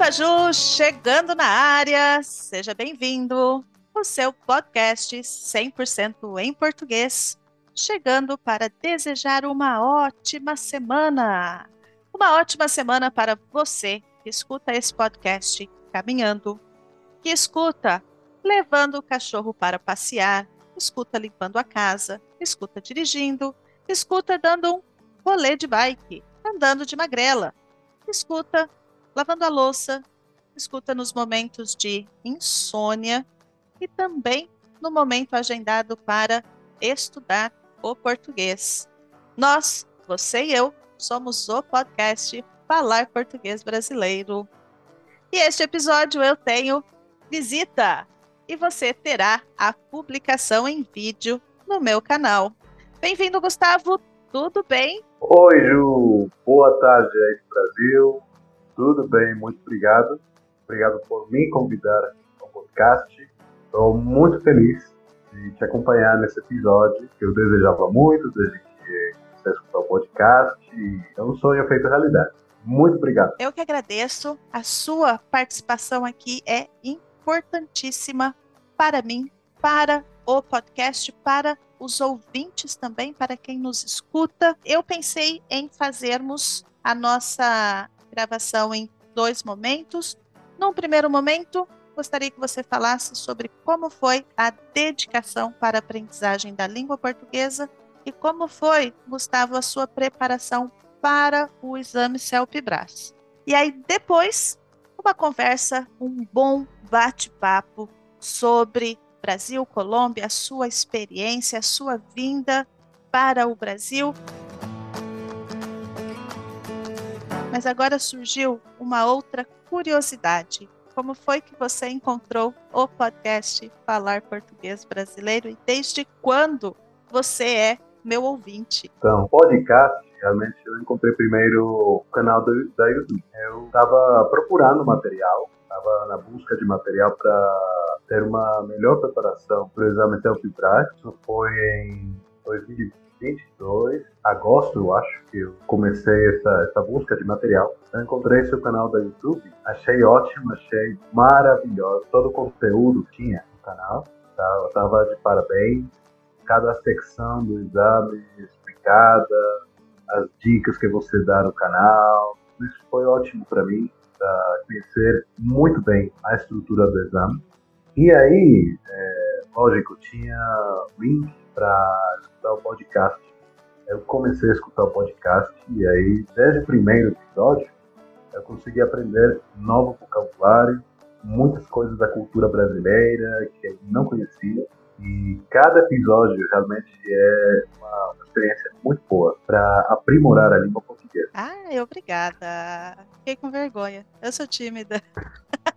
Paju, chegando na área, seja bem-vindo. O seu podcast 100% em português, chegando para desejar uma ótima semana. Uma ótima semana para você que escuta esse podcast caminhando, que escuta levando o cachorro para passear, escuta limpando a casa, escuta dirigindo, escuta dando um rolê de bike, andando de magrela, escuta lavando a louça, escuta nos momentos de insônia e também no momento agendado para estudar o português. Nós, você e eu, somos o podcast Falar Português Brasileiro. E este episódio eu tenho visita e você terá a publicação em vídeo no meu canal. Bem-vindo, Gustavo. Tudo bem? Oi, Ju. Boa tarde aí Brasil. Tudo bem, muito obrigado. Obrigado por me convidar ao podcast. Estou muito feliz de te acompanhar nesse episódio que eu desejava muito desde que a escutar o podcast e é um sonho feito realidade. Muito obrigado. Eu que agradeço. A sua participação aqui é importantíssima para mim, para o podcast, para os ouvintes também, para quem nos escuta. Eu pensei em fazermos a nossa gravação em dois momentos. Num primeiro momento, gostaria que você falasse sobre como foi a dedicação para a aprendizagem da língua portuguesa e como foi, Gustavo, a sua preparação para o exame CELP-BRAS. E aí, depois, uma conversa, um bom bate-papo sobre Brasil, Colômbia, a sua experiência, a sua vinda para o Brasil. Mas agora surgiu uma outra curiosidade. Como foi que você encontrou o podcast Falar Português Brasileiro e desde quando você é meu ouvinte? Então, podcast, realmente eu encontrei primeiro o canal do, da YouTube. Eu estava procurando material, estava na busca de material para ter uma melhor preparação para o exame Telfibras. Isso foi em 2022, agosto, eu acho, que eu comecei essa, essa busca de material. Eu encontrei seu canal da YouTube, achei ótimo, achei maravilhoso. Todo o conteúdo tinha no canal, tá? tava de parabéns. Cada secção do exame explicada, as dicas que você dá no canal, isso foi ótimo para mim, para conhecer muito bem a estrutura do exame. E aí, é, lógico, tinha link para escutar o podcast. Eu comecei a escutar o podcast e aí, desde o primeiro episódio, eu consegui aprender novo vocabulário, muitas coisas da cultura brasileira que eu não conhecia. E cada episódio realmente é uma, experiência muito boa para aprimorar a língua portuguesa. Ah, obrigada. Fiquei com vergonha. Eu sou tímida.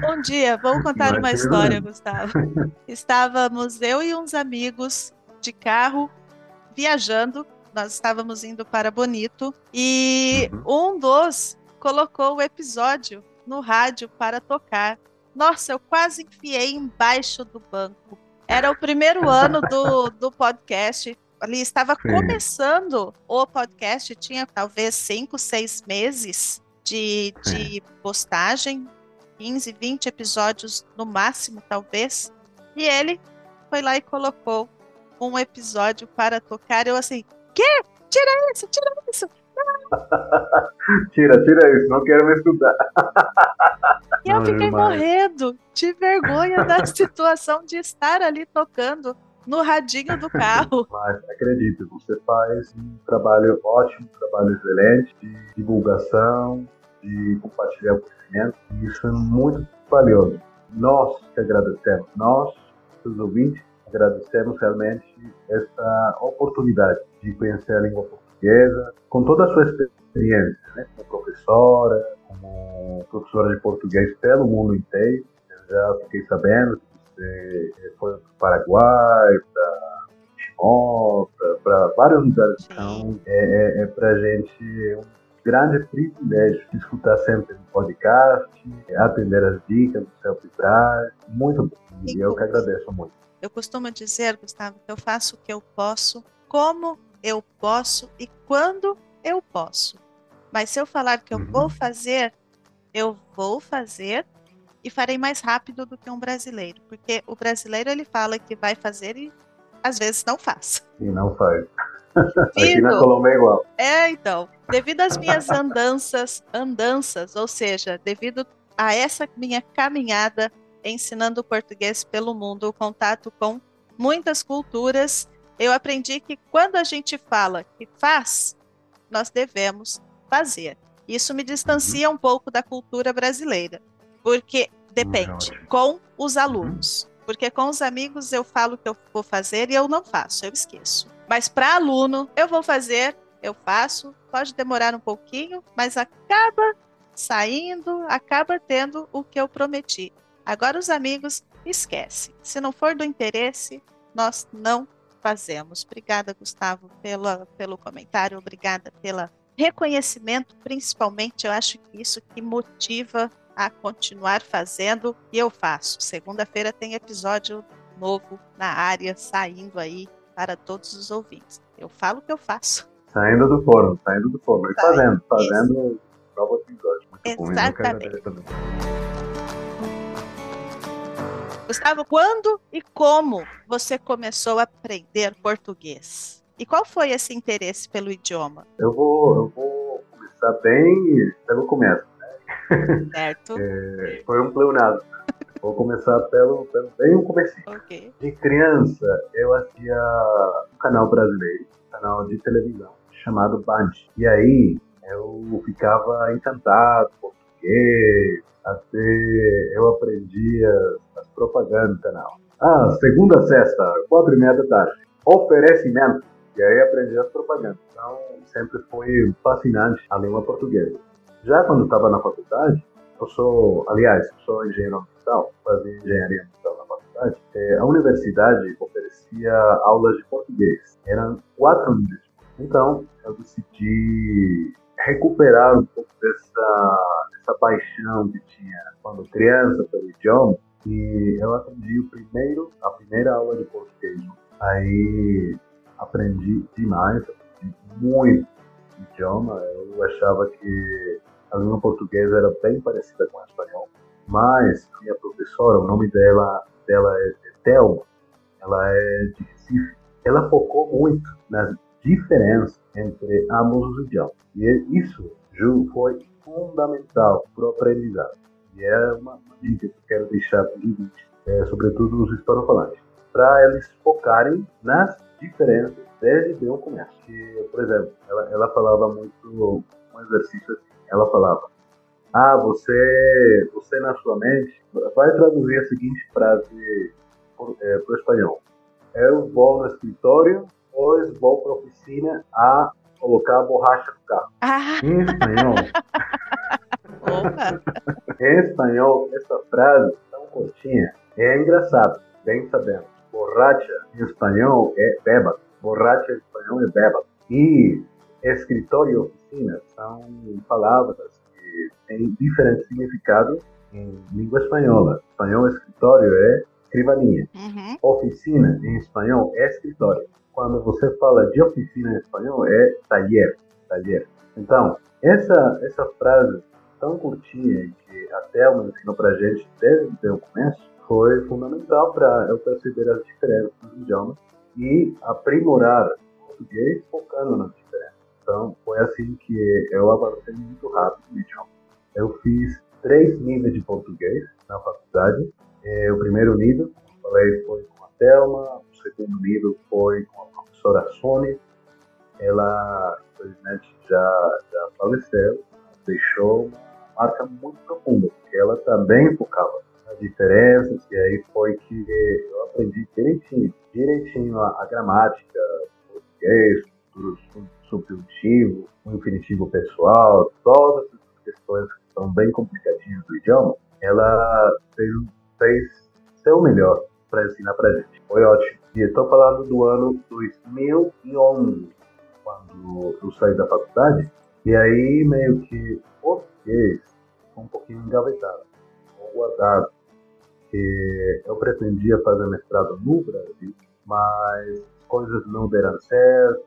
Bom dia, vou contar uma história, Gustavo. Estávamos eu e uns amigos de carro viajando, nós estávamos indo para Bonito e uhum. um dos colocou o episódio no rádio para tocar. Nossa, eu quase enfiei embaixo do banco. Era o primeiro ano do, do podcast. Ali estava Sim. começando o podcast, tinha talvez cinco, seis meses de, de postagem, 15, 20 episódios no máximo, talvez. E ele foi lá e colocou um episódio para tocar. Eu assim, quê? Tira isso, tira isso. tira, tira isso, não quero me estudar. E eu fiquei morrendo de vergonha da situação de estar ali tocando no radinho do carro. Mas acredito, você faz um trabalho ótimo, um trabalho excelente de divulgação, de compartilhar o conhecimento. E isso é muito valioso. Nós que agradecemos, nós, os ouvintes, agradecemos realmente essa oportunidade de conhecer a língua portuguesa, com toda a sua experiência, né? como professora, como professora de português pelo mundo inteiro. Eu já fiquei sabendo que você foi para o Paraguai, para Timor, para vários lugares. Então, é, é, é para a gente um grande privilégio escutar sempre o podcast, atender as dicas do seu Pibras. Muito bom. E eu que agradeço muito. Eu costumo dizer, Gustavo, que eu faço o que eu posso, como eu posso e quando eu posso. Mas se eu falar que eu Uhum. vou fazer, eu vou fazer e farei mais rápido do que um brasileiro, porque o brasileiro ele fala que vai fazer e às vezes não faz. E não faz. Aqui na Colômbia é igual. é, então, devido às minhas andanças, andanças, ou seja, devido a essa minha caminhada ensinando português pelo mundo, o contato com muitas culturas, eu aprendi que quando a gente fala que faz, nós devemos fazer. Isso me distancia um pouco da cultura brasileira, porque depende com os alunos. Porque com os amigos eu falo que eu vou fazer e eu não faço, eu esqueço. Mas para aluno, eu vou fazer, eu faço, pode demorar um pouquinho, mas acaba saindo, acaba tendo o que eu prometi. Agora os amigos, esquece. Se não for do interesse, nós não fazemos. Obrigada, Gustavo, pela, pelo comentário, obrigada pelo reconhecimento, principalmente. Eu acho que isso que motiva a continuar fazendo e eu faço. Segunda-feira tem episódio novo na área saindo aí para todos os ouvintes. Eu falo o que eu faço. Saindo do forno, saindo do forno. E fazendo, fazendo novo episódio. Muito Exatamente. Gustavo, quando e como você começou a aprender português? E qual foi esse interesse pelo idioma, Eu vou, eu vou começar bem pelo começo. Certo? Foi um pleonasmo. Vou começar pelo, pelo bem o começo. Ok. De criança, eu assistia um canal brasileiro, um canal de televisão, chamado Band. E aí, eu ficava encantado com português, até eu aprendi as, as propagandas do canal. Ah, segunda sexta, quatro e meia da tarde. Oferecimento. E aí aprendi as propagandas. Então, sempre foi fascinante a língua portuguesa. Já quando estava na faculdade, eu sou, aliás, eu sou engenheiro ambiental, fazia engenharia ambiental na faculdade. Eh, a universidade oferecia aulas de português. Eram quatro níveis. Então, eu decidi recuperar um pouco dessa, dessa paixão que tinha quando criança pelo idioma. E eu aprendi o primeiro, a primeira aula de português. Aí aprendi demais, aprendi muito idioma. Eu achava que a língua portuguesa era bem parecida com o espanhol. Mas minha professora, o nome dela, dela é Thelma, ela é de Recife. Ela focou muito nas diferenças entre ambos os idiomas. E isso, Ju, foi fundamental para o aprendizado. E é uma dica que eu quero deixar para os ouvintes, é, sobretudo os hispanofalantes, para eles focarem nas diferenças desde o começo. Que, por exemplo, ela, ela falava muito um exercício assim. Ela falava: Ah, você, você na sua mente vai traduzir a seguinte frase para o espanhol. Eu vou no escritório, depois vou para a oficina a colocar a borracha no carro. Ah, Em espanhol, em espanhol, essa frase tão curtinha é engraçado, bem sabendo. Borracha em espanhol é bêbado. Borracha em espanhol é bêbado. E escritório oficina são palavras que têm diferentes significados em língua espanhola. Espanhol escritório é escrivaninha. Uhum. Oficina em espanhol é escritório. Quando você fala de oficina em espanhol é taller, taller. Então, essa essa frase tão curtinha que a Thelma ensinou pra gente desde o começo foi fundamental para eu perceber as diferenças dos idiomas e aprimorar o português focando nas Então, foi assim que eu avancei muito rápido no idioma. Eu fiz três níveis de português na faculdade. Eh, o primeiro nível, como falei, foi com a Thelma. O segundo nível foi com a professora Sônia. Ela, infelizmente, já, já faleceu. Deixou uma marca muito profunda, porque ela também focava nas diferenças. E aí foi que eu aprendi direitinho, direitinho a, a gramática, português, o subjuntivo, o infinitivo pessoal, todas essas questões que são bem complicadinhas do idioma, ela fez, fez seu melhor para ensinar para gente. Foi ótimo. E estou falando do ano 2011, quando eu saí da faculdade, e aí meio que português um pouquinho engavetado, guardado, que eu pretendia fazer mestrado no Brasil, mas coisas não deram certo,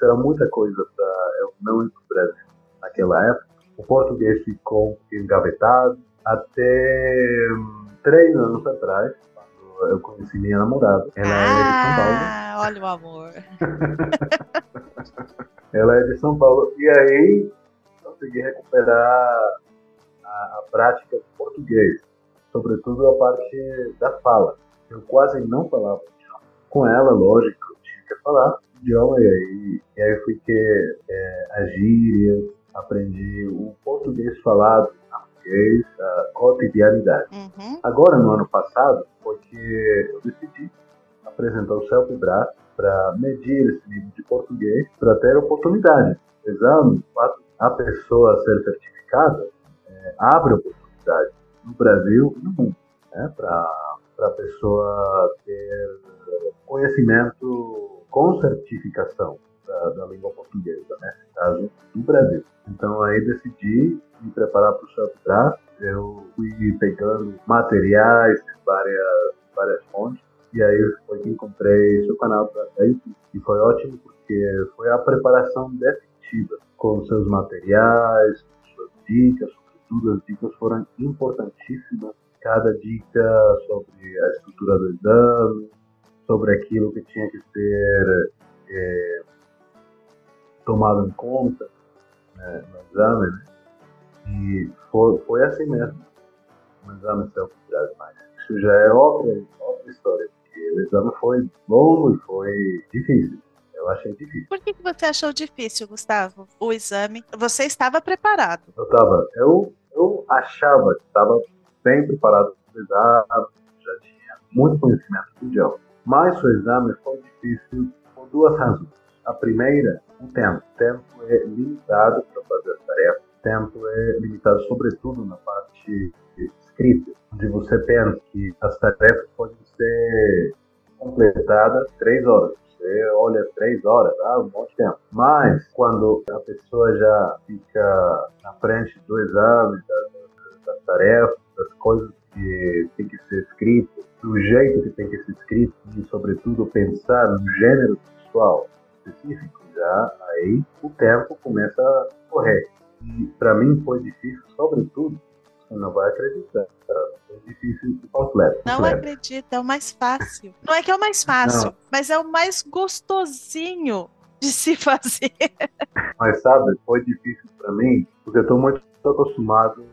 aconteceram muita coisa para eu não ir para o Brasil. naquela época. O português ficou engavetado até hum, três anos atrás, quando eu conheci minha namorada. Ela ah, é de São Paulo. Ah, olha o amor. ela é de São Paulo. E aí consegui recuperar a, a prática do português, sobretudo a parte da fala. Eu quase não falava. Com ela, lógico, eu tinha que falar idioma, e aí, e aí fui que é, as gírias, aprendi o português falado português, a cotidianidade. Uhum. Agora, no ano passado, foi que eu decidi apresentar o Self-Brass para medir esse nível de português, para ter oportunidade. O exame, a pessoa ser certificada, é, abre oportunidade no Brasil e no mundo, né, para a pessoa ter conhecimento com certificação da, da, língua portuguesa, né, caso do Brasil. Então aí decidi me preparar para o self-draft, eu fui pegando materiais de várias, várias fontes, e aí foi que encontrei seu canal YouTube. E foi ótimo porque foi a preparação definitiva com seus materiais, suas dicas, sobretudo as dicas foram importantíssimas. Cada dica sobre a estrutura do exame, sobre aquilo que tinha que ser é, tomado em conta né, no exame, né? E foi, foi assim mesmo. O exame self-drive mais. Isso já é outra, outra história, porque o exame foi longo e foi difícil. Eu achei difícil. Por que, que você achou difícil, Gustavo, o exame? Você estava preparado? Eu estava. Eu, eu achava que estava bem preparado para o exame, já tinha muito conhecimento do idioma. Mas o exame foi difícil por duas razões. A primeira, o tempo. O tempo é limitado para fazer as tarefas. O tempo é limitado, sobretudo, na parte escrita, onde você pensa que as tarefas podem ser completadas três horas você olha três horas, ah, um monte de tempo. Mas quando a pessoa já fica na frente do exame, das, das tarefas, das coisas que tem que ser escrito, do jeito que tem que ser escrito e, sobretudo, pensar no gênero textual específico, já aí o tempo começa a correr. E para mim foi difícil, sobretudo, você não vai acreditar. É difícil de completo. Não acredito, é o mais fácil. Não é que é o mais fácil, não. mas é o mais gostosinho de se fazer. Mas sabe, foi difícil para mim, porque eu estou muito acostumado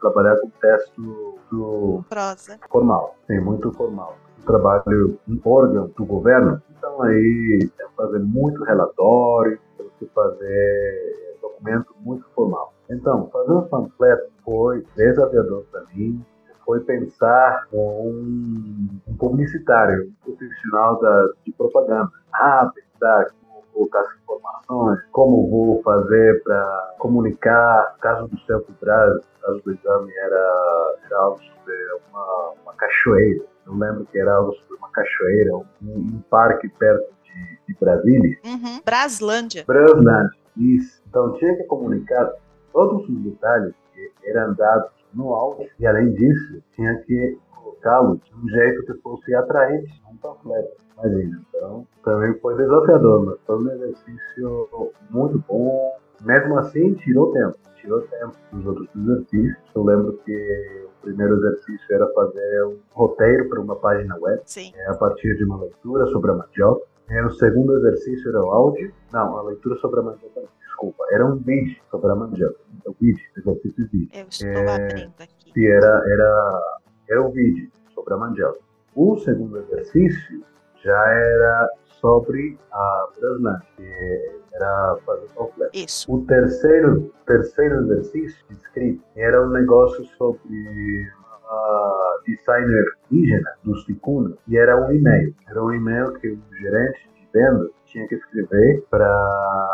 trabalhar com texto do prosa formal, sim, muito formal. Eu trabalho em órgão do governo, então aí tem que fazer muito relatório, tem que fazer documento muito formal. Então, fazer um panfleto foi desafiador para mim, foi pensar com um, um publicitário, um profissional da, de propaganda. Ah, pensar colocar as informações, como vou fazer para comunicar. Caso do céu o caso do exame era, era algo sobre uma, uma cachoeira. Eu lembro que era algo sobre uma cachoeira, um, um parque perto de, de Brasília. Uhum. Braslândia. Braslândia, isso. Então tinha que comunicar todos os detalhes que eram dados no áudio e além disso tinha que colocá-lo de um jeito que fosse atraente, um panfleto. Imagina, então também foi desafiador, mas foi um exercício muito bom. Mesmo assim, tirou tempo, tirou tempo dos outros exercícios. Eu lembro que o primeiro exercício era fazer um roteiro para uma página web, Sim. É, a partir de uma leitura sobre a mandioca. É, o segundo exercício era o áudio, não, a leitura sobre a mandioca desculpa, era um vídeo sobre a mandioca. O vídeo, exercício vídeo. Eu estou é, abrindo aqui. Que era, era, era um vídeo sobre a mandioca. O segundo exercício já era sobre a Braslândia, que era fazer completo. Isso. O terceiro, terceiro exercício escrito era um negócio sobre a designer indígena dos Ticuna e era um e-mail. Era um e-mail que o gerente de venda tinha que escrever para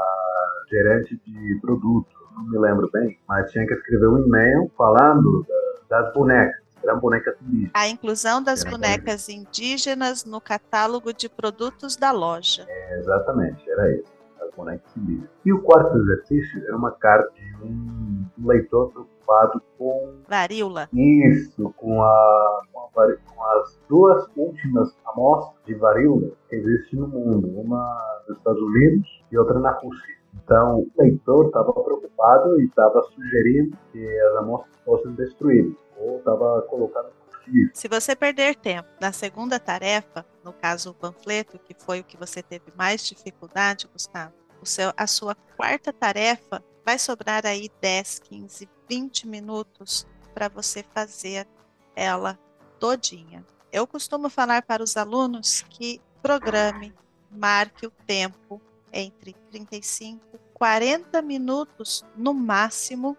gerente de produto, não me lembro bem, mas tinha que escrever um e-mail falando das bonecas. Eram bonecas indígenas. A inclusão das era bonecas indígenas no catálogo de produtos da loja. É, exatamente, era isso. As bonecas indígenas. E o quarto exercício era uma carta de um leitor preocupado com. Varíola. Isso, com, a, com, a, com as duas últimas amostras de varíola que existem no mundo. Uma nos Estados Unidos e outra na Rússia. Então, o leitor estava preocupado e estava sugerindo que as amostras fossem destruídas, ou estava colocando se você perder tempo na segunda tarefa, no caso o panfleto, que foi o que você teve mais dificuldade, Gustavo, o seu, a sua quarta tarefa vai sobrar aí 10, 15, 20 minutos para você fazer ela todinha. Eu costumo falar para os alunos que programe, marque o tempo entre 35 e 40 minutos no máximo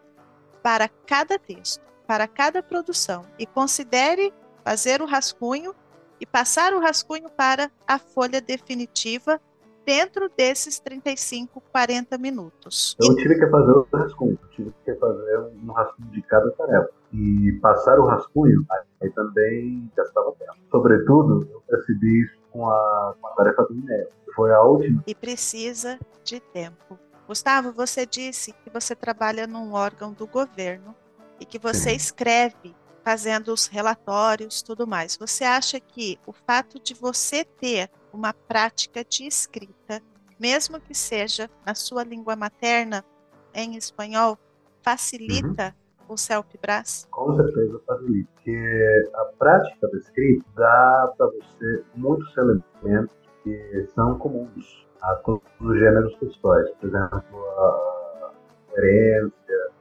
para cada texto, para cada produção e considere fazer o rascunho e passar o rascunho para a folha definitiva dentro desses 35, 40 minutos. Eu tive que fazer o rascunho, tive que fazer um rascunho de cada tarefa. E passar o rascunho, aí também gastava tempo. Sobretudo, eu percebi isso com a, com a tarefa do que foi a última. E precisa de tempo. Gustavo, você disse que você trabalha num órgão do governo e que você escreve fazendo os relatórios, tudo mais. Você acha que o fato de você ter uma prática de escrita, mesmo que seja na sua língua materna, em espanhol, facilita uhum. o CELP-BRAS? Com certeza facilita, porque a prática da escrita dá para você muitos elementos que são comuns a todos os gêneros textuais. Por exemplo, a coerência,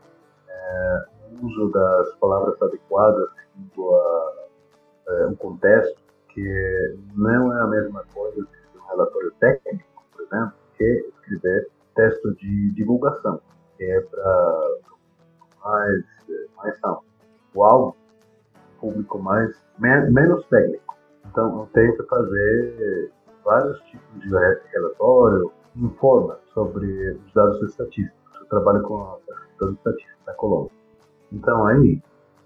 é, o uso das palavras adequadas segundo a, é, um contexto, que não é a mesma coisa que um relatório técnico, por exemplo, que escrever texto de divulgação, que é para mais, mais não, o alvo público mais men menos técnico. Então, eu tento fazer vários tipos de relatório, informa sobre os dados estatísticos. Eu trabalho com a pesquisa estatística da Colômbia. Então, aí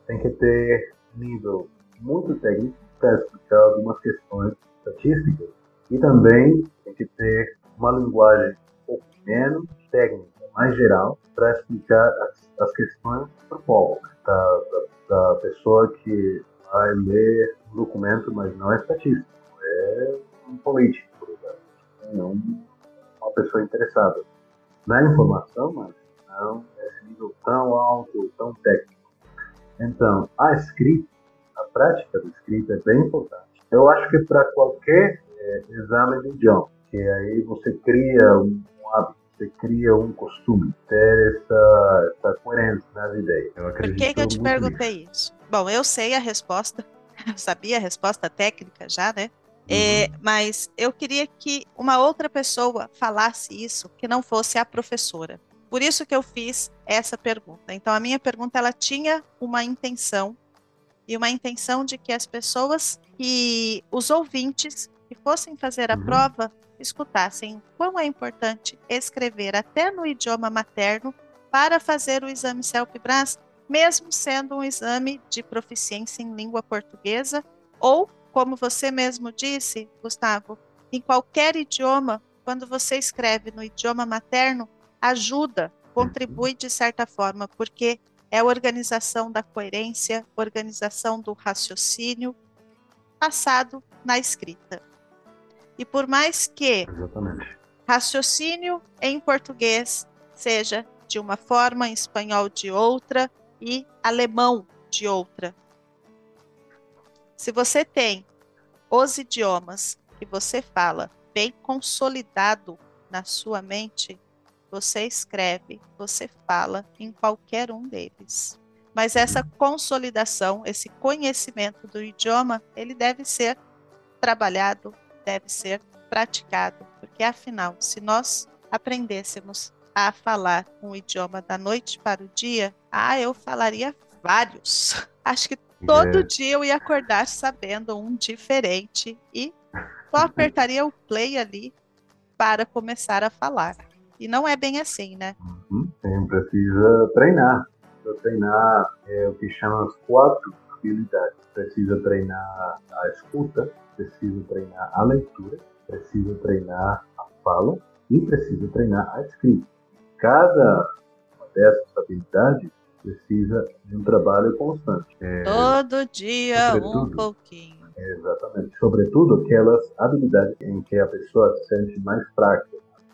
tem que ter nível muito técnico para explicar algumas questões estatísticas. E também tem que ter uma linguagem um pouco menos técnica, mais geral, para explicar as, as questões para o povo, da, da, da, pessoa que vai ler um documento, mas não é estatístico, é um político, por exemplo, não uma pessoa interessada na informação, mas não esse nível tão alto, tão técnico. Então, a escrita a prática da escrita é bem importante. Eu acho que para qualquer é, exame de idioma, que aí você cria um, um hábito, você cria um costume, ter essa, essa coerência nas ideias. Por que, que eu te perguntei isso? Bom, eu sei a resposta, eu sabia a resposta técnica já, né? É, uhum. mas eu queria que uma outra pessoa falasse isso, que não fosse a professora. Por isso que eu fiz essa pergunta. Então, a minha pergunta ela tinha uma intenção e uma intenção de que as pessoas que os ouvintes que fossem fazer a uhum. prova escutassem quão é importante escrever até no idioma materno para fazer o exame CELP-BRAS, mesmo sendo um exame de proficiência em língua portuguesa ou, como você mesmo disse, Gustavo, em qualquer idioma, quando você escreve no idioma materno, ajuda, contribui de certa forma, porque é a organização da coerência, organização do raciocínio passado na escrita. E por mais que Exatamente. raciocínio em português seja de uma forma, em espanhol de outra e alemão de outra. Se você tem os idiomas que você fala bem consolidado na sua mente, você escreve, você fala em qualquer um deles. Mas essa consolidação, esse conhecimento do idioma, ele deve ser trabalhado, deve ser praticado, porque afinal, se nós aprendêssemos a falar um idioma da noite para o dia, ah, eu falaria vários. Acho que todo é. dia eu ia acordar sabendo um diferente e só apertaria o play ali para começar a falar. E não é bem assim, né? Uhum. precisa treinar. Precisa treinar é, o que chama as quatro habilidades. Precisa treinar a escuta, precisa treinar a leitura, precisa treinar a fala e precisa treinar a escrita. Cada uma dessas habilidades precisa de um trabalho constante. É, Todo dia um pouquinho. Exatamente. Sobretudo aquelas habilidades em que a pessoa se sente mais fraca,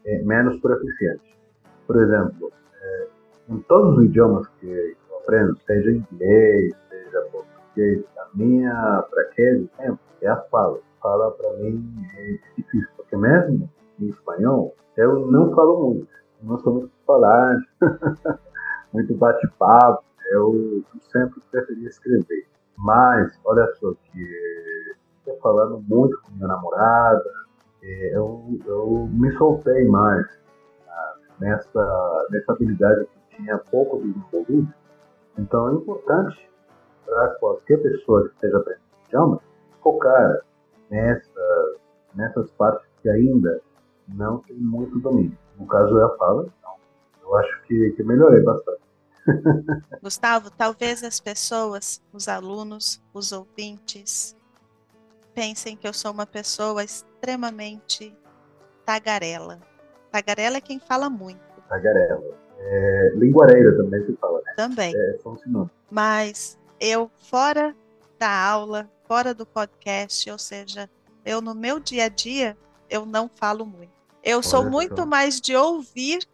é, menos proficiente. Por exemplo, é, em todos os idiomas que eu aprendo, seja inglês, seja português, a minha fraqueza sempre é a fala. Fala para mim é difícil, porque mesmo em espanhol eu não falo muito. Não sou muito falar, muito bate-papo. Eu sempre preferi escrever. Mas, olha só, que estou falando muito com minha namorada, eu, eu me soltei mais ah, nessa, nessa habilidade que tinha pouco desenvolvido. Então é importante para qualquer pessoa que esteja aprendendo idioma focar nessa, nessas partes que ainda não tem muito domínio. No caso é a fala, então eu acho que, que melhorei bastante. Gustavo, talvez as pessoas, os alunos, os ouvintes, pensem que eu sou uma pessoa extremamente tagarela. Tagarela é quem fala muito. Tagarela. É, linguareira também se fala, né? Também. É. Mas eu, fora da aula, fora do podcast, ou seja, eu no meu dia a dia, eu não falo muito. Eu sou Olha muito só. mais de ouvir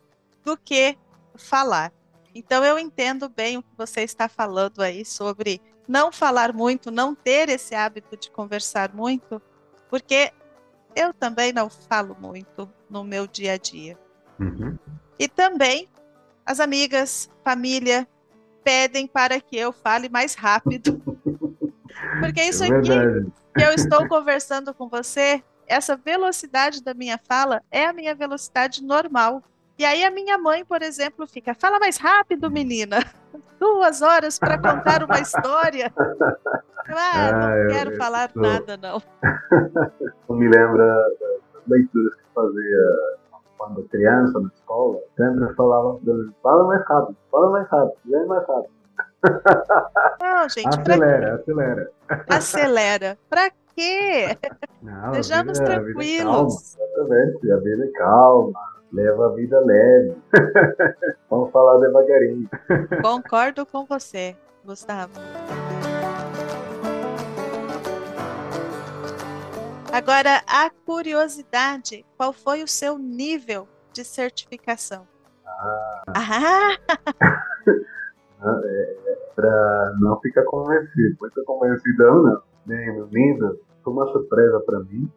do que falar. Então eu entendo bem o que você está falando aí sobre não falar muito, não ter esse hábito de conversar muito, porque eu também não falo muito no meu dia a dia. Uhum. E também as amigas, família pedem para que eu fale mais rápido. Porque isso é aqui que eu estou conversando com você, essa velocidade da minha fala é a minha velocidade normal. E aí a minha mãe, por exemplo, fica: fala mais rápido, menina. Duas horas para contar uma história. Ah, não ah, quero eu, falar eu, nada, não. Não me lembra das leituras que fazia quando criança na escola. Sempre falava: fala mais rápido, fala mais rápido, vem mais rápido. Não, gente, acelera, acelera. Acelera. Pra quê? Não, Sejamos vida, tranquilos. A vida é calma, exatamente. A vida é calma leva a vida leve. Vamos falar devagarinho. Concordo com você, Gustavo. Agora, a curiosidade, qual foi o seu nível de certificação? Ah. ah. é, é para não ficar convencido, muito convencidão não. Nem no nível, foi uma surpresa para mim.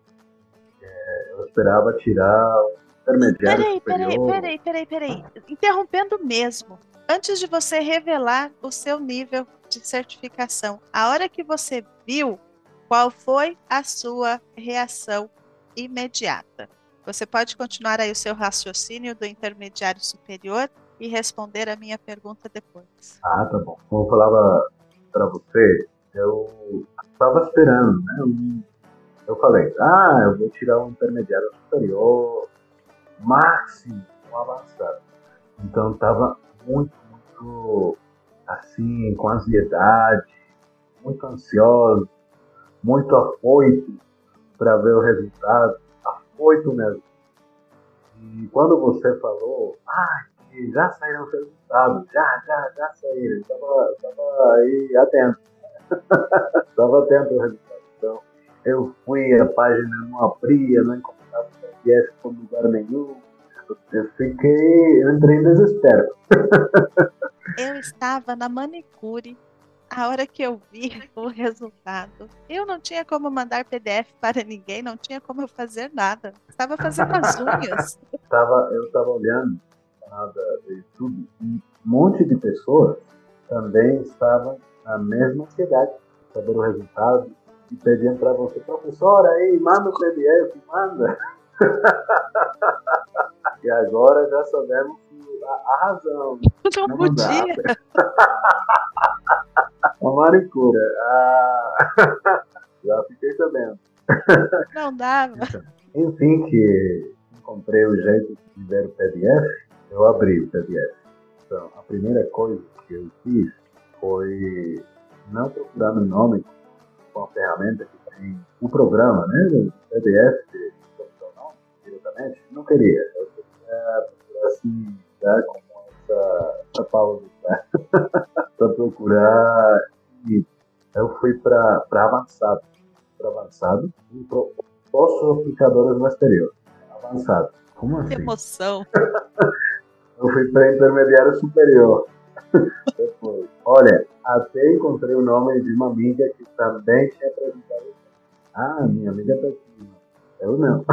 É, eu esperava tirar intermediário peraí, superior. Peraí, peraí, peraí, peraí. Interrompendo mesmo. Antes de você revelar o seu nível de certificação, a hora que você viu, qual foi a sua reação imediata? Você pode continuar aí o seu raciocínio do intermediário superior e responder a minha pergunta depois. Ah, tá bom. Como eu falava para você, eu estava esperando, né? Eu, eu falei, ah, eu vou tirar um intermediário superior, máximo um avançado. Então estava muito, muito assim, com ansiedade, muito ansioso, muito afoito para ver o resultado, afoito mesmo. E quando você falou, ah, já saíram os resultados, já, já, já saíram, estava aí atento, estava atento ao resultado. Então, eu fui, a página não abria, não encontrava viesse por lugar nenhum. Eu fiquei, eu entrei em desespero. Eu estava na manicure a hora que eu vi o resultado. Eu não tinha como mandar PDF para ninguém, não tinha como fazer nada. Estava fazendo as unhas. Tava, eu estava olhando nada do YouTube e um monte de pessoas também estavam na mesma ansiedade saber o resultado e pediam para você, professora, aí, manda o PDF, manda. e agora já sabemos a, a razão. Não, não podia. a maricura. Ah, já fiquei sabendo. Não dava. Então, enfim, que encontrei o jeito de ver o PDF, eu abri o PDF. Então, a primeira coisa que eu fiz foi não procurar no nome com a ferramenta que tem um programa, né? O PDF não queria. Eu queria procurar assim, dar como essa, essa pausa tá? para procurar. E eu fui para avançado. Para avançado e pro, posso aplicadores no exterior. Avançado. Como assim? Emoção. eu fui para intermediário superior. Depois. Olha, até encontrei o nome de uma amiga que também tinha apresentado. Ah, minha amiga tá aqui. Eu não.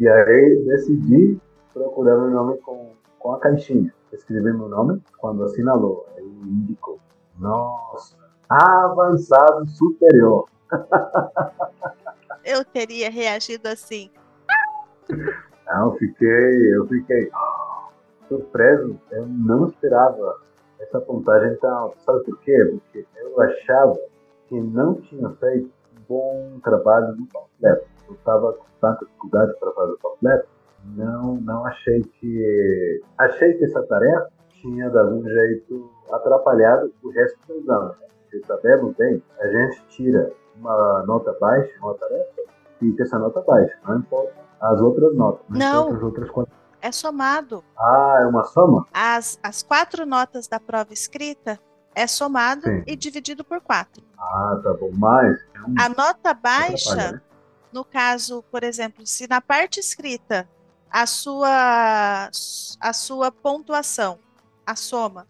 E aí decidi procurar meu nome com, com a caixinha. Escrevi meu nome quando assinalou. Aí indicou. Nossa, avançado superior. Eu teria reagido assim. Não, eu fiquei, eu fiquei surpreso. Eu não esperava essa contagem tão alta. Sabe por quê? Porque eu achava que não tinha feito um bom trabalho no panfleto. Eu estava com tanta dificuldade para fazer o panfleto. Não, não achei que. Achei que essa tarefa tinha, de algum jeito, atrapalhado o resto do exame. Né? Porque sabemos bem, a gente tira uma nota baixa, uma tarefa, fica essa nota baixa. Não importa as outras notas. Não. As outras quantas É somado. ah, é uma soma? As, as quatro notas da prova escrita é somado Sim. e dividido por quatro. Ah, tá bom. Mas. é um A nota baixa, né? No caso, por exemplo, se na parte escrita a sua, a sua pontuação, a soma,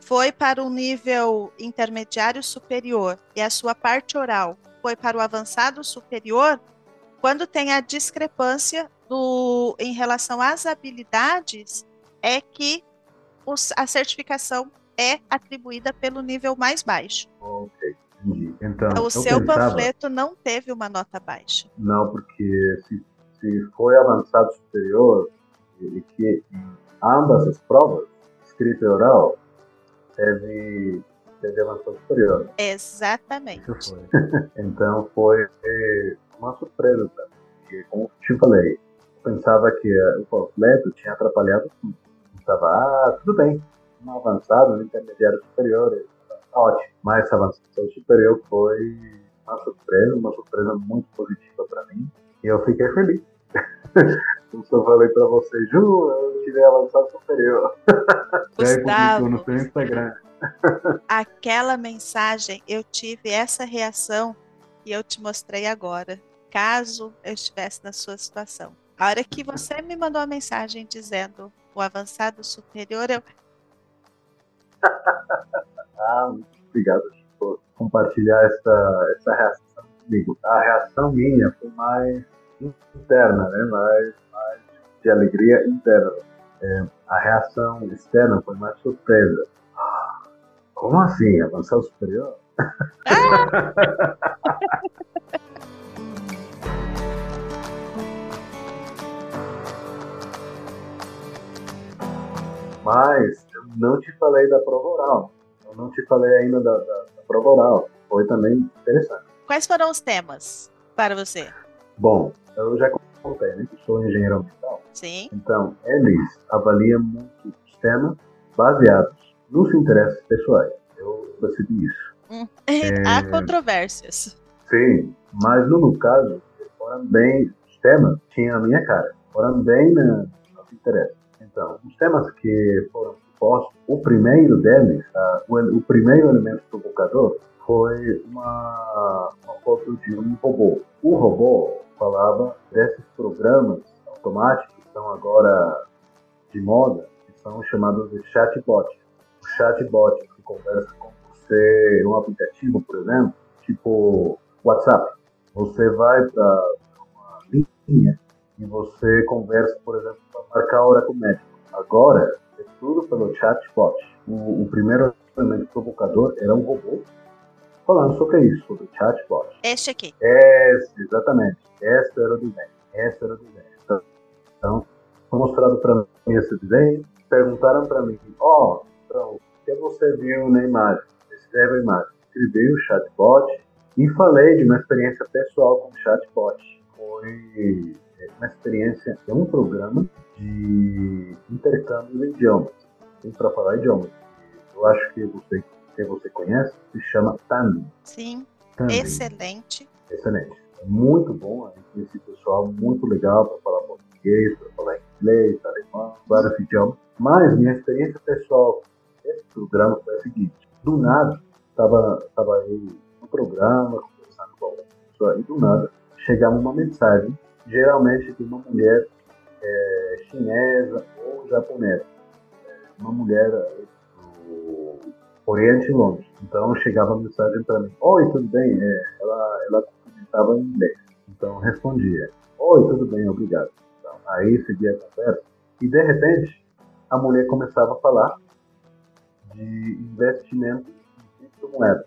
foi para o nível intermediário superior e a sua parte oral foi para o avançado superior, quando tem a discrepância do, em relação às habilidades, é que os- a certificação é atribuída pelo nível mais baixo. Ok. Então, Então, o eu seu pensava- panfleto não teve uma nota baixa. Não, porque se, se foi avançado superior e que em ambas as provas, escrita e oral, teve, teve avançado superior. Exatamente. Foi. então foi uma surpresa, porque como te falei, eu pensava que o panfleto tinha atrapalhado tudo. Estava, ah, tudo bem, um avançado, um intermediário superior, ótimo. Mas essa avançado superior foi uma surpresa, uma surpresa muito positiva para mim, e eu fiquei feliz. Eu só falei pra você, Ju, eu tirei avançado superior. E aí publicou no Gustavo, seu Instagram. aquela mensagem, eu tive essa reação e eu te mostrei agora, caso eu estivesse na sua situação. A hora que você me mandou a mensagem dizendo o avançado superior, eu, Ah, muito obrigado por compartilhar essa, essa reação comigo. A reação minha foi mais interna, né? Mais, mais de alegria interna. É, a reação externa foi mais surpresa. Como assim? Avançar superior? Mas eu não te falei da prova oral. Não te falei ainda da, da, da prova oral. Foi também interessante. quais foram os temas para você? Bom, eu já contei, né? Que sou engenheiro ambiental. Sim, Então, eles avaliam muito os temas baseados nos interesses pessoais. Eu decidi isso. há controvérsias. Sim, mas no meu caso, foram bem, os temas tinham a minha cara, foram bem na, nos interesses. Então, os temas que foram propostos, o primeiro deles, ah, o, o primeiro elemento provocador, foi uma, uma foto de um robô. O robô falava desses programas automáticos que estão agora de moda, que são chamados de chatbot. O chatbot que conversa com você, um aplicativo, por exemplo, tipo WhatsApp. Você vai para uma linha e você conversa, por exemplo, para marcar hora com o médico. Agora, tudo pelo chatbot. O, o primeiro elemento provocador era um robô falando sobre isso, sobre o chatbot. Este aqui. Esse, exatamente. Essa era o desenho. Essa era o desenho. Então, então foi mostrado para mim esse desenho. Perguntaram para mim, ó, oh, então, o que você viu na imagem? Escreve a imagem. Escrevi o chatbot e falei de uma experiência pessoal com o chatbot. Foi uma experiência, é um programa de intercâmbio de idiomas. Tem para falar idiomas. Eu acho que você, que você conhece, se chama Tandem. Sim, Tandem. excelente. Excelente. Muito bom, a gente tem esse pessoal muito legal para falar português, para falar inglês, alemão, vários idiomas. Mas minha experiência pessoal nesse programa foi a seguinte: do nada, estava tava aí no programa, conversando com alguma pessoa, e do nada chegava uma mensagem, geralmente de uma mulher é, chinesa ou japonesa, uma mulher do Oriente Longe. Então chegava a mensagem para mim: Oi, tudo bem? É, ela, ela cumprimentava em inglês. Então respondia: Oi, tudo bem, obrigado. Então, aí seguia a conversa e de repente a mulher começava a falar de investimentos em criptomoedas.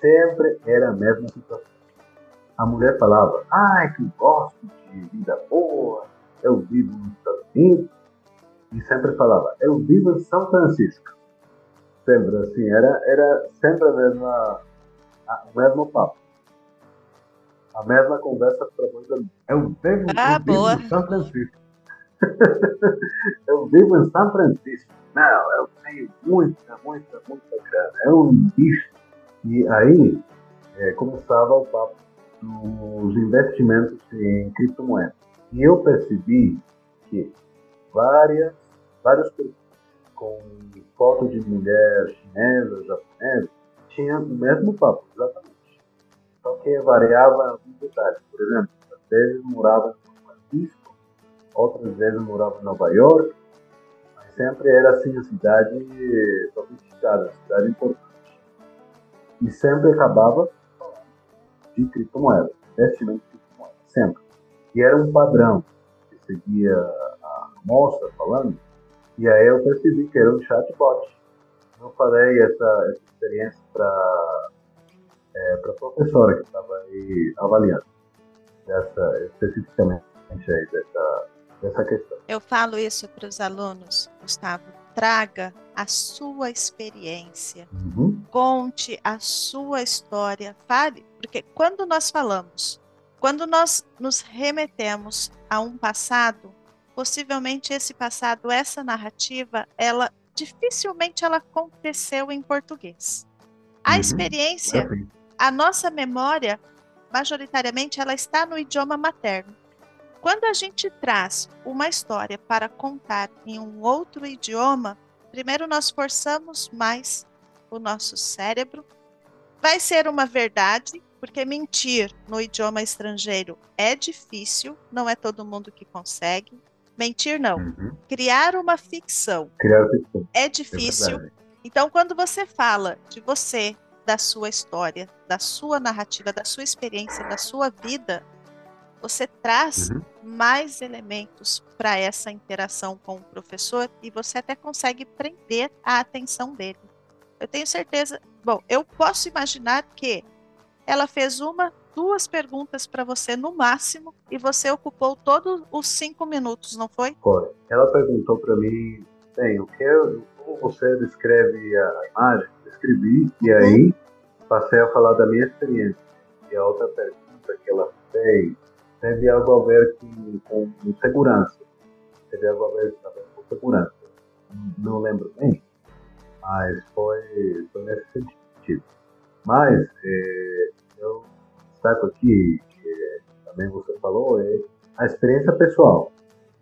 Sempre era a mesma situação. A mulher falava: Ai, que gosto de vida boa, eu vivo nos Estados Unidos. E sempre falava: Eu vivo em São Francisco. Sempre assim, era, era sempre a mesma, a, o mesmo papo. A mesma conversa para dois amigos. Eu vivo, ah, eu boa. vivo em São Francisco. eu vivo em São Francisco. Não, eu tenho muita, muita, muita grana. É um bicho. E aí é, começava o papo dos investimentos em criptomoedas. E eu percebi que várias, vários com foto de mulher chinesa, japonesa, tinham o mesmo papo, exatamente. Só que variava alguns detalhes. Por exemplo, às vezes morava em São Francisco, outras vezes morava em Nova York, mas sempre era assim a cidade sofisticada, a cidade importante. E sempre acabava de criptomoedas, investimento de criptomoedas, sempre. E era um padrão que seguia a moça falando, e aí eu percebi que era um chatbot. Eu falei essa, essa experiência para é, a professora que estava aí avaliando, dessa, especificamente aí, dessa, dessa questão. Eu falo isso para os alunos, Gustavo. Traga a sua experiência, uhum. conte a sua história, fale, porque quando nós falamos, quando nós nos remetemos a um passado, possivelmente esse passado, essa narrativa, ela dificilmente ela aconteceu em português. A uhum. experiência, a nossa memória, majoritariamente, ela está no idioma materno. Quando a gente traz uma história para contar em um outro idioma, primeiro nós forçamos mais o nosso cérebro. Vai ser uma verdade, porque mentir no idioma estrangeiro é difícil, não é todo mundo que consegue. Mentir não. Uhum. Criar uma ficção. Criar ficção. É difícil. É então, quando você fala de você, da sua história, da sua narrativa, da sua experiência, da sua vida, você traz uhum. mais elementos para essa interação com o professor e você até consegue prender a atenção dele. Eu tenho certeza. Bom, eu posso imaginar que ela fez uma, duas perguntas para você no máximo e você ocupou todos os cinco minutos, não foi? Foi. Ela perguntou para mim, bem, o que como você descreve a imagem? Escrevi e uhum. aí passei a falar da minha experiência. E a outra pergunta que ela fez teve algo a ver com, com segurança. Teve algo a ver também com segurança. Não lembro bem, mas foi, foi nesse sentido. Mas é, eu destaco aqui, que também você falou, é a experiência pessoal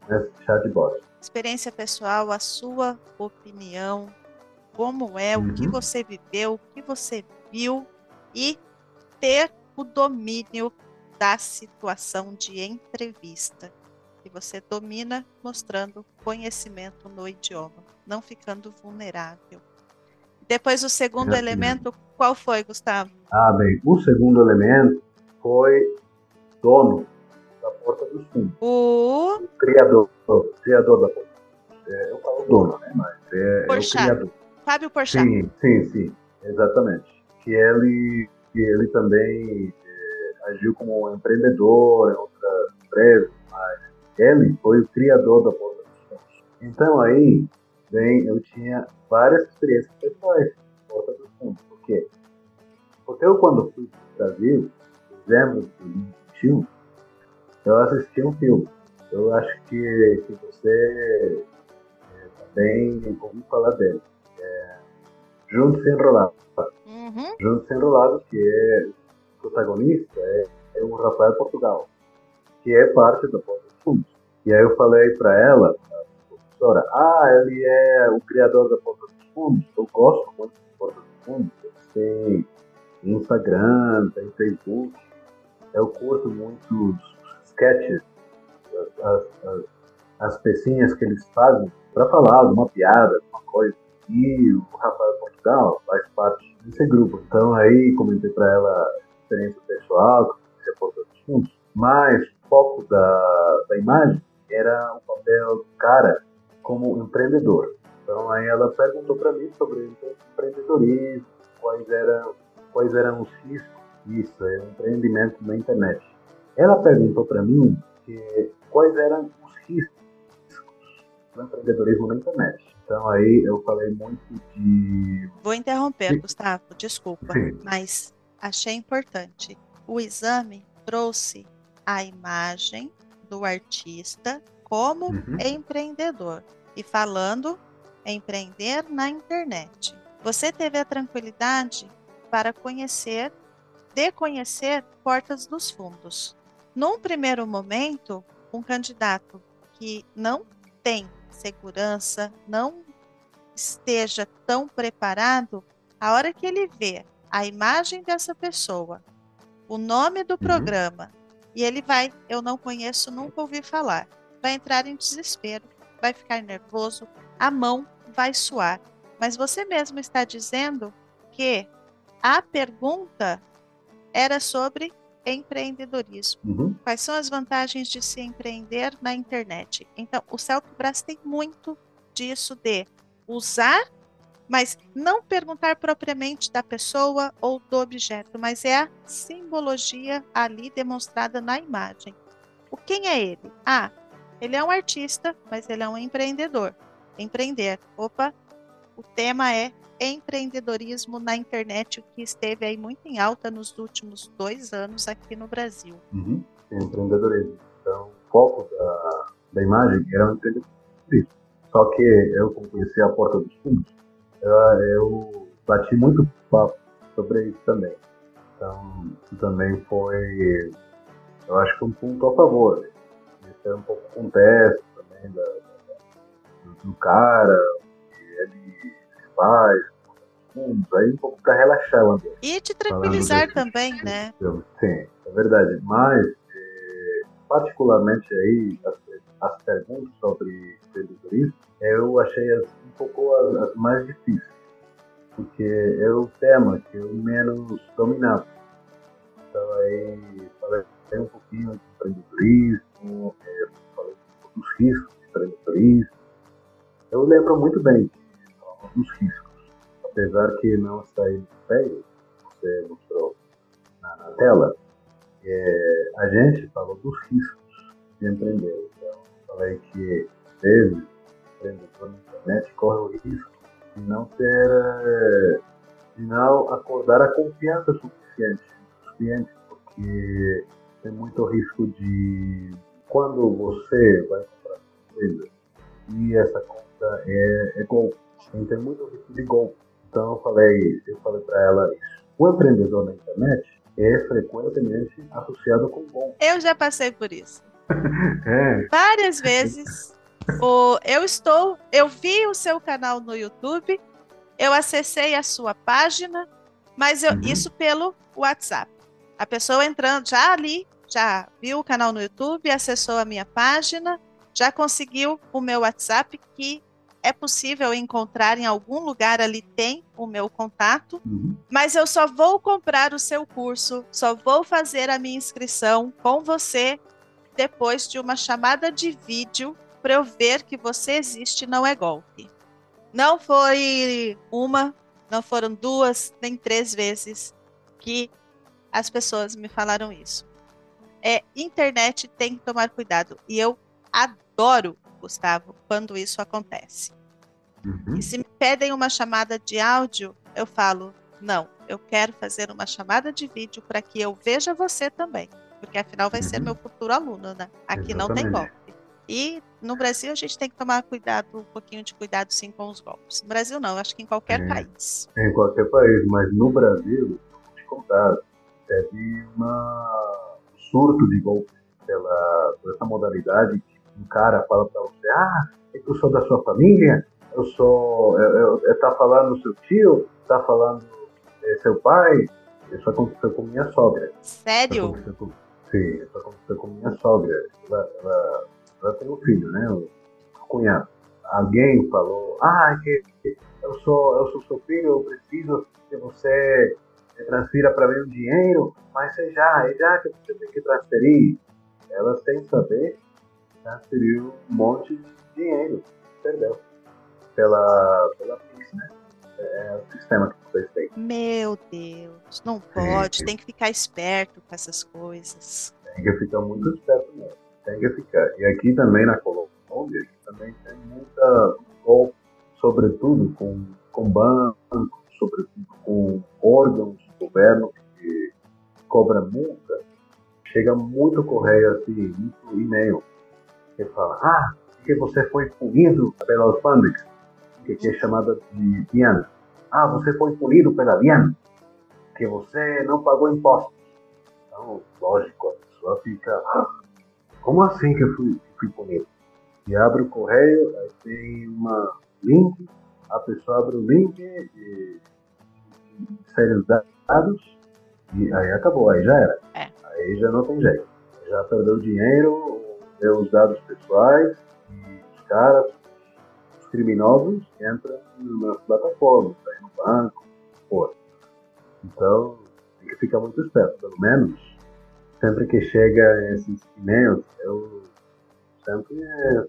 nesse chatbot. Experiência pessoal, a sua opinião, como é, uhum. o que uhum. você viveu, o que você viu e ter o domínio da situação de entrevista, que você domina mostrando conhecimento no idioma, não ficando vulnerável. Depois o segundo elemento, qual foi, Gustavo? Ah, bem, o segundo elemento foi dono da Porta dos Fundos. O, o criador, o criador da Porta. É, eu falo dono, né? Mas é, é o criador. Fábio Porchat. Sim, sim, sim, exatamente. Que ele, que ele também agiu como empreendedor em outras empresas, mas ele foi o criador da Porta dos Fundos. Então aí, bem, eu tinha várias experiências pessoais na Porta dos Fundos. Por quê? Porque eu, quando fui para o Brasil, em dezembro de 2021, eu assisti um filme. Eu acho que, que você é, também ouviu falar dele. É Juntos Enrolados. Uhum. Juntos Enrolados, que é protagonista é, é o Rafael Portugal, que é parte da Porta dos Fundos. E aí eu falei para ela, professora, ah, ele é o criador da Porta dos Fundos. Eu gosto muito da Porta dos Fundos. Tem Instagram, tem Facebook. Eu curto muito os sketches, as, as, as pecinhas que eles fazem para falar de uma piada, de uma coisa. E o Rafael Portugal faz parte desse grupo. Então aí comentei para ela experiência pessoal, que se aportou juntos, mas o foco da, da imagem era o papel do cara como empreendedor. Então aí ela perguntou para mim sobre empreendedorismo, quais eram, quais eram os riscos disso, é empreendimento na internet. Ela perguntou para mim que, quais eram os riscos do empreendedorismo na internet. Então aí eu falei muito de. Vou interromper, Gustavo, desculpa, Sim. mas achei importante. O exame trouxe a imagem do artista como uhum. empreendedor e falando empreender na internet. Você teve a tranquilidade para conhecer, de conhecer portas dos fundos. Num primeiro momento, um candidato que não tem segurança, não esteja tão preparado, a hora que ele vê a imagem dessa pessoa, o nome do uhum. programa, e ele vai, eu não conheço, nunca ouvi falar, vai entrar em desespero, vai ficar nervoso, a mão vai suar. Mas você mesmo está dizendo que a pergunta era sobre empreendedorismo. Uhum. Quais são as vantagens de se empreender na internet? Então, o Celtibras tem muito disso de usar, mas não perguntar propriamente da pessoa ou do objeto, mas é a simbologia ali demonstrada na imagem. O quem é ele? Ah, ele é um artista, mas ele é um empreendedor. Empreender. Opa, o tema é empreendedorismo na internet, o que esteve aí muito em alta nos últimos dois anos aqui no Brasil. Uhum. Empreendedorismo. Então, o foco da, da imagem era o empreendedorismo. Só que eu, conheci a porta dos fundos, eu, eu bati muito papo sobre isso também. Então, isso também foi, eu acho que um ponto a favor. Isso é um pouco contexto também da, da, do cara, que ele faz, fundos, aí um pouco para relaxar o ambiente. E te tranquilizar também, né? Sim, é verdade. Mas, é, particularmente aí, as, as perguntas sobre empreendedorismo, eu achei as, pouco as, as, mais difíceis, porque é o tema que eu menos dominava. Então aí falei um pouquinho de empreendedorismo, é, falei dos riscos de empreendedorismo. Eu lembro muito bem dos riscos, apesar que não está aí no papel, você mostrou na, na tela, é, a gente falou dos riscos de empreender. Então, falei que, o empreendedor internet corre o risco de não ter, é, de não acordar a confiança suficiente dos clientes, porque tem muito risco de, quando você vai comprar coisa, e essa conta é, é golpe tem muito risco de golpe. Então eu falei, eu falei para ela isso. O empreendedor na internet é frequentemente associado com golpe. Eu já passei por isso. é. Várias vezes. O, eu estou, eu vi o seu canal no YouTube, eu acessei a sua página, mas eu, uhum. isso pelo WhatsApp. A pessoa entrando já ali, já viu o canal no YouTube, acessou a minha página, já conseguiu o meu WhatsApp que é possível encontrar em algum lugar ali tem o meu contato, uhum. mas eu só vou comprar o seu curso, só vou fazer a minha inscrição com você depois de uma chamada de vídeo para eu ver que você existe, não é golpe. Não foi uma, não foram duas, nem três vezes que as pessoas me falaram isso. É, internet tem que tomar cuidado e eu adoro Gustavo, quando isso acontece. Uhum. E se me pedem uma chamada de áudio, eu falo: não, eu quero fazer uma chamada de vídeo para que eu veja você também, porque afinal vai uhum. ser meu futuro aluno, né? Aqui Exatamente. não tem golpe. E no Brasil a gente tem que tomar cuidado, um pouquinho de cuidado sim com os golpes. No Brasil não, acho que em qualquer é, país. Em qualquer país, mas no Brasil, vou te contar, teve uma surto de golpe pela, por essa modalidade um cara fala para você, ah, é que eu sou da sua família, eu sou, eu, eu, eu tá falando seu tio, tá falando é, seu pai, isso aconteceu com minha sogra. Sério? Isso com, sim, isso aconteceu com minha sogra. Ela, ela ela tem um filho, né? O cunhado. Alguém falou, ah, que eu sou, eu sou seu filho, eu preciso que você transfira para mim um dinheiro, mas você já, já que você tem que transferir, ela sem saber transferiu um monte de dinheiro, perdeu, pela, pela PIX, né? É o sistema que vocês têm. Meu Deus, não pode, tem que ficar esperto com essas coisas. Tem que ficar muito esperto mesmo, tem que ficar. E aqui também na Colômbia, também tem muita golpe, sobretudo com, com bancos, sobretudo com órgãos do governo que cobra multa, chega muito correio assim, muito e-mail, que fala, ah, que você foi punido pela alfândega, que é chamada de Diana. Ah, você foi punido pela Diana, que você não pagou impostos. Então, lógico, a pessoa fica, ah, como assim que eu fui, fui punido? E abre o correio, aí tem uma link, a pessoa abre o link e insere os dados e aí acabou, aí já era. É. Aí já não tem jeito. Já perdeu dinheiro, deu os dados pessoais e os caras, os criminosos, entram nas plataformas, aí no banco, pô. Então, tem que ficar muito esperto, pelo menos. Sempre que chega esses e-mails, eu sempre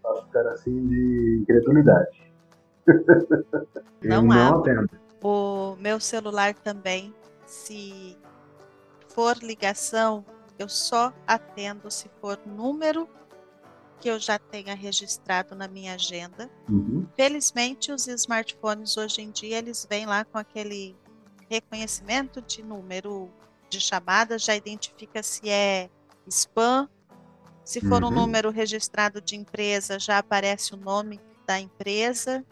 faço cara assim de incredulidade. não, não atendo. O meu celular também, se for ligação, eu só atendo se for número que eu já tenha registrado na minha agenda. Uhum. Felizmente, os smartphones hoje em dia eles vêm lá com aquele reconhecimento de número de chamada, já identifica se é spam. Se for uhum. um número registrado de empresa, já aparece o nome da empresa.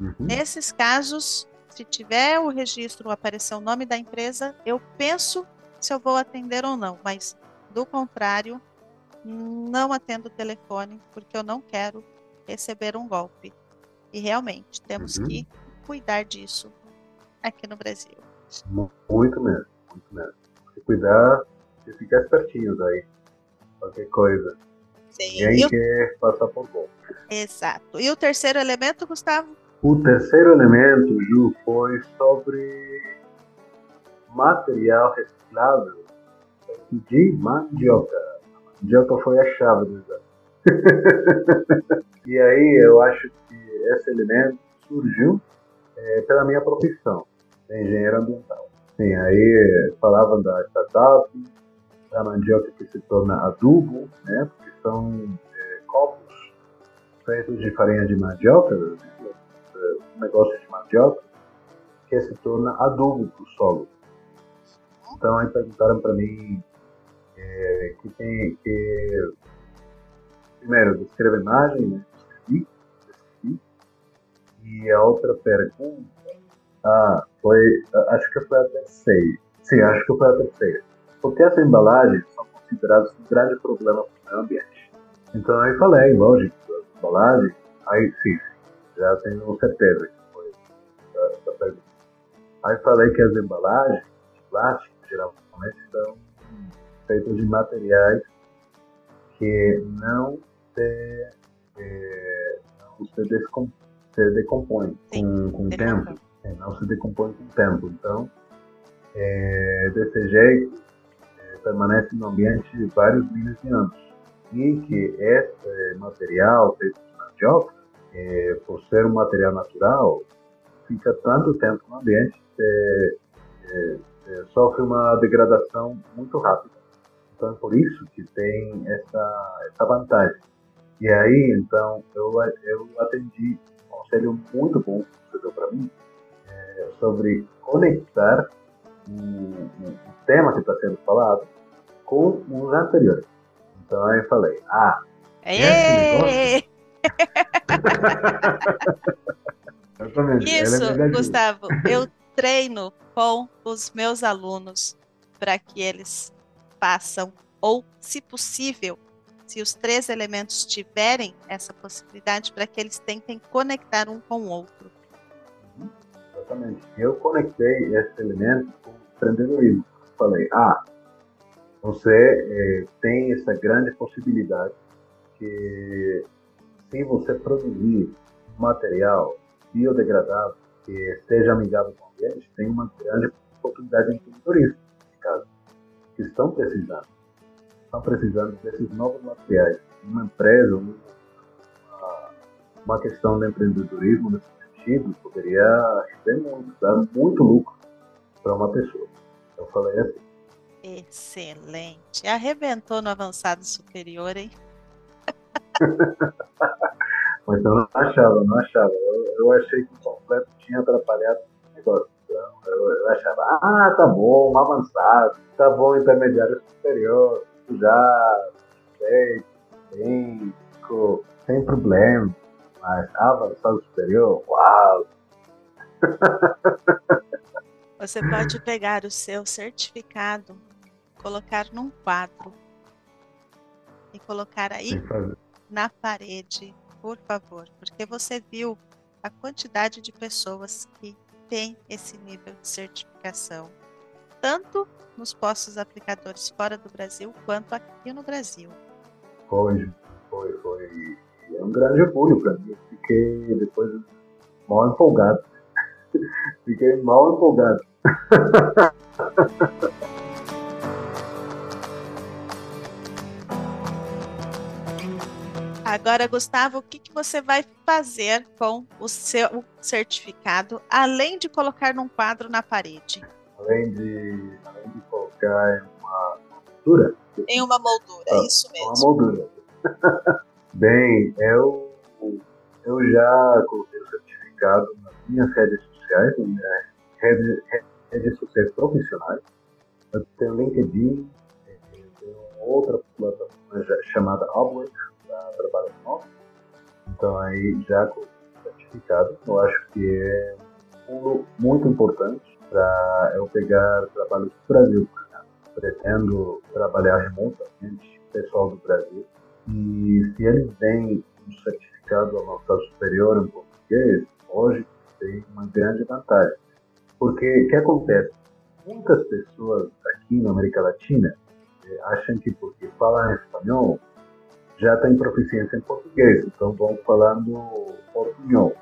Uhum. Nesses casos, se tiver o registro, aparecer o nome da empresa, eu penso se eu vou atender ou não, mas do contrário, não atendo o telefone porque eu não quero receber um golpe. E realmente temos uhum. que cuidar disso aqui no Brasil. Muito mesmo, muito mesmo. Se cuidar e ficar espertinhos aí. Qualquer coisa. Sim. Ninguém quer passar por golpe. Exato. E o terceiro elemento, Gustavo? O terceiro elemento, Ju, foi sobre material reciclável de mandioca. A mandioca foi a chave do exame. e aí eu acho que esse elemento surgiu é, pela minha profissão, de engenheiro ambiental. Sim, aí falavam da startup, da mandioca que se torna adubo, né, porque são é, copos feitos de farinha de mandioca, um negócio de mandioca que se torna adubo para o solo. Então aí perguntaram para mim é, que tem que primeiro descreve a imagem, né? Descrevi, descrevi. E a outra pergunta ah, foi, acho que foi a terceira. Sim, acho que foi a terceira. Porque essas embalagens são consideradas um grande problema para o meio ambiente. Então aí falei, lógico, as embalagens, aí sim, já tenho certeza que foi essa pergunta. Aí falei que as embalagens de plástico geralmente são feitas de materiais que não se, é, não se, descom, se decompõem com, com o tempo. É, não se decompõem com o tempo. Então, é, desse jeito, é, permanece no ambiente vários milhões de anos. E que esse material feito de mandioca é, por ser um material natural, fica tanto tempo no ambiente que é, é, sofre uma degradação muito rápida. Então, é por isso que tem essa, essa vantagem. E aí, então, eu, eu atendi um conselho muito bom que você deu para mim é, sobre conectar o, tema que está sendo falado com os anteriores. Então, aí eu falei, ah, esse negócio Isso, é Gustavo, eu treino com os meus alunos para que eles façam, ou, se possível, se os três elementos tiverem essa possibilidade, para que eles tentem conectar um com o outro. Exatamente. Eu conectei esse elemento com o empreendedorismo. Falei, ah, você eh, tem essa grande possibilidade que se você produzir material biodegradável que esteja amigável com o ambiente, tem uma grande oportunidade de empreendedorismo, caso, que estão precisando. Estão precisando desses novos materiais. Uma empresa, uma, uma questão de empreendedorismo nesse sentido, poderia render muito, dar muito lucro para uma pessoa. Eu falei assim. Excelente. Arrebentou no avançado superior, hein? Mas eu não achava, não achava. Eu, eu achei que o completo tinha atrapalhado o negócio. Então, eu, eu, achava, ah, tá bom, avançado, tá bom, intermediário superior, já, sei, tem, sem problema. Mas avançado superior, uau! Você pode pegar o seu certificado, colocar num quadro e colocar aí na parede por favor, porque você viu a quantidade de pessoas que têm esse nível de certificação, tanto nos postos aplicadores fora do Brasil quanto aqui no Brasil. Foi, foi, foi. É um grande orgulho para mim. Fiquei depois mal empolgado. Fiquei mal empolgado. Agora, Gustavo, o que, que você vai fazer com o seu certificado, além de colocar num quadro na parede? Além de, além de colocar em uma moldura? Em uma moldura, ah, isso mesmo. Uma moldura. Bem, eu, eu já coloquei o certificado nas minhas redes sociais, nas minhas redes, redes sociais profissionais. Eu tenho LinkedIn, tenho outra plataforma chamada Upwork, trabalho nosso. Então aí já com certificado, eu acho que é um muito importante para eu pegar trabalhos do Brasil. Pretendo trabalhar remotamente, pessoal do Brasil. E se eles têm um certificado avançado superior em português, hoje tem uma grande vantagem. Porque o que acontece? Muitas pessoas aqui na América Latina eh, acham que porque falam espanhol já tem proficiência em português, então vão falando portunhol,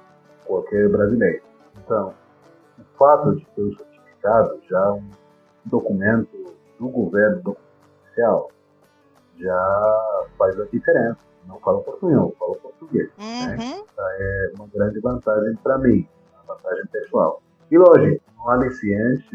qualquer brasileiro. Então, o fato de ter o certificado, já um documento do governo, documento oficial, já faz a diferença. Não falo portunhol, falo português. Né? Uhum. Né? É uma grande vantagem para mim, uma vantagem pessoal. E lógico, um aliciente,